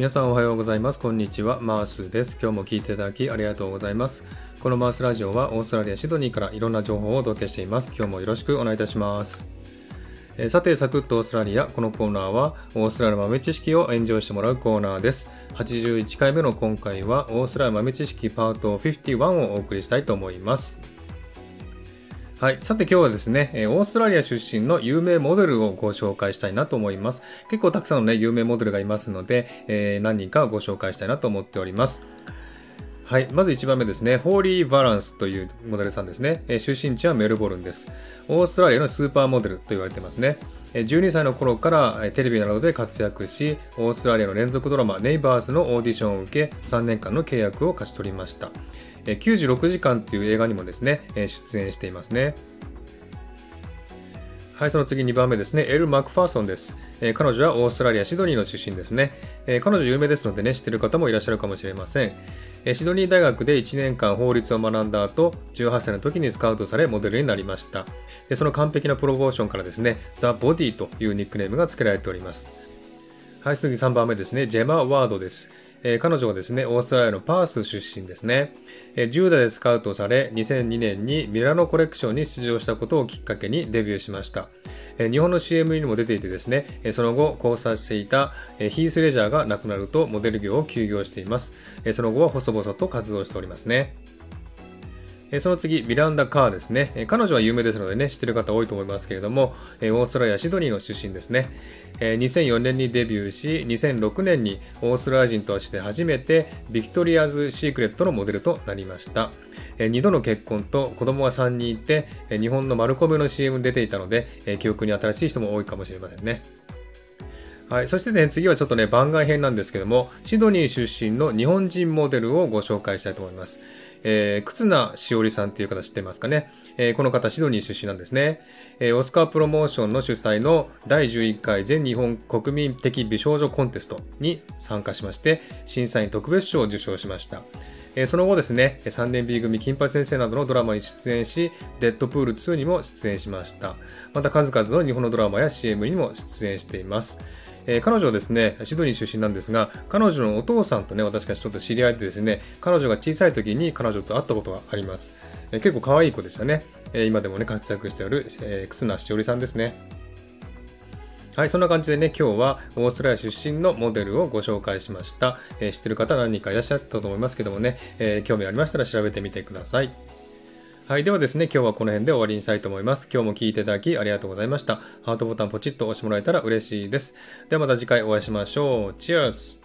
皆さんおはようございます。こんにちは。マースです。今日も聞いていただきありがとうございます。このマースラジオはオーストラリア・シドニーからいろんな情報をお届けしています。今日もよろしくお願いいたします。えさて、サクッとオーストラリア。このコーナーはオーストラリア豆知識をエンジョイしてもらうコーナーです。81回目の今回はオーストラリア豆知識パート51をお送りしたいと思います。はい。さて今日はですね、オーストラリア出身の有名モデルをご紹介したいなと思います。結構たくさんのね、有名モデルがいますので、えー、何人かご紹介したいなと思っております。はい。まず1番目ですね。ホーリー・バランスというモデルさんですね。出身地はメルボルンです。オーストラリアのスーパーモデルと言われてますね。12歳の頃からテレビなどで活躍し、オーストラリアの連続ドラマネイバーズのオーディションを受け、3年間の契約を勝ち取りました。96時間という映画にもですね、出演していますね。はい、その次2番目ですね。エル・マクファーソンです。えー、彼女はオーストラリア・シドニーの出身ですね、えー、彼女有名ですのでね、知ってる方もいらっしゃるかもしれません。えー、シドニー大学で1年間法律を学んだ後、18歳の時にスカウトされモデルになりました。でその完璧なプロポーションからですね、ザ・ボディというニックネームが付けられております。はい、次3番目ですね。ジェマ・ワードです。えー、彼女はですね、オーストラリアのパース出身ですね、えー、10代でスカウトされ、2002年にミラノコレクションに出場したことをきっかけにデビューしました。えー、日本の CM にも出ていてですね、えその後交際していた、えヒース・レジャーが亡くなるとモデル業を休業しています。えその後は細々と活動しておりますね。その次、ミランダ・カーですね。彼女は有名ですのでね、知ってる方多いと思いますけれども、オーストラリア・シドニーの出身ですね。2004年にデビューし、2006年にオーストラリア人として初めてビクトリアズ・シークレットのモデルとなりました。2度の結婚と子供が3人いて、日本のマルコメの CM に出ていたので、記憶に新しい人も多いかもしれませんね。はい。そしてね、次はちょっとね、番外編なんですけども、シドニー出身の日本人モデルをご紹介したいと思います。えー、忽那しおりさんっていう方知ってますかね、えー、この方シドニー出身なんですね、えー、オスカープロモーションの主催の第11回全日本国民的美少女コンテストに参加しまして、審査員特別賞を受賞しました。えーその後ですね、3年 B 組金八先生などのドラマに出演し、デッドプール2にも出演しました。また数々の日本のドラマや CM にも出演しています。えー、彼女はですね、シドニー出身なんですが、彼女のお父さんとね、私がちょっと知り合えてですね、彼女が小さい時に彼女と会ったことがあります。えー、結構可愛い子でしたね。えー、今でもね、活躍しておる、えー、忽那しおりさんですね。はい、そんな感じでね、今日はオーストラリア出身のモデルをご紹介しました。えー、知ってる方何人かいらっしゃったと思いますけどもね、えー、興味ありましたら調べてみてください。はい。ではですね、今日はこの辺で終わりにしたいと思います。今日も聴いていただきありがとうございました。ハートボタンポチッと押してもらえたら嬉しいです。ではまた次回お会いしましょう。チアーズ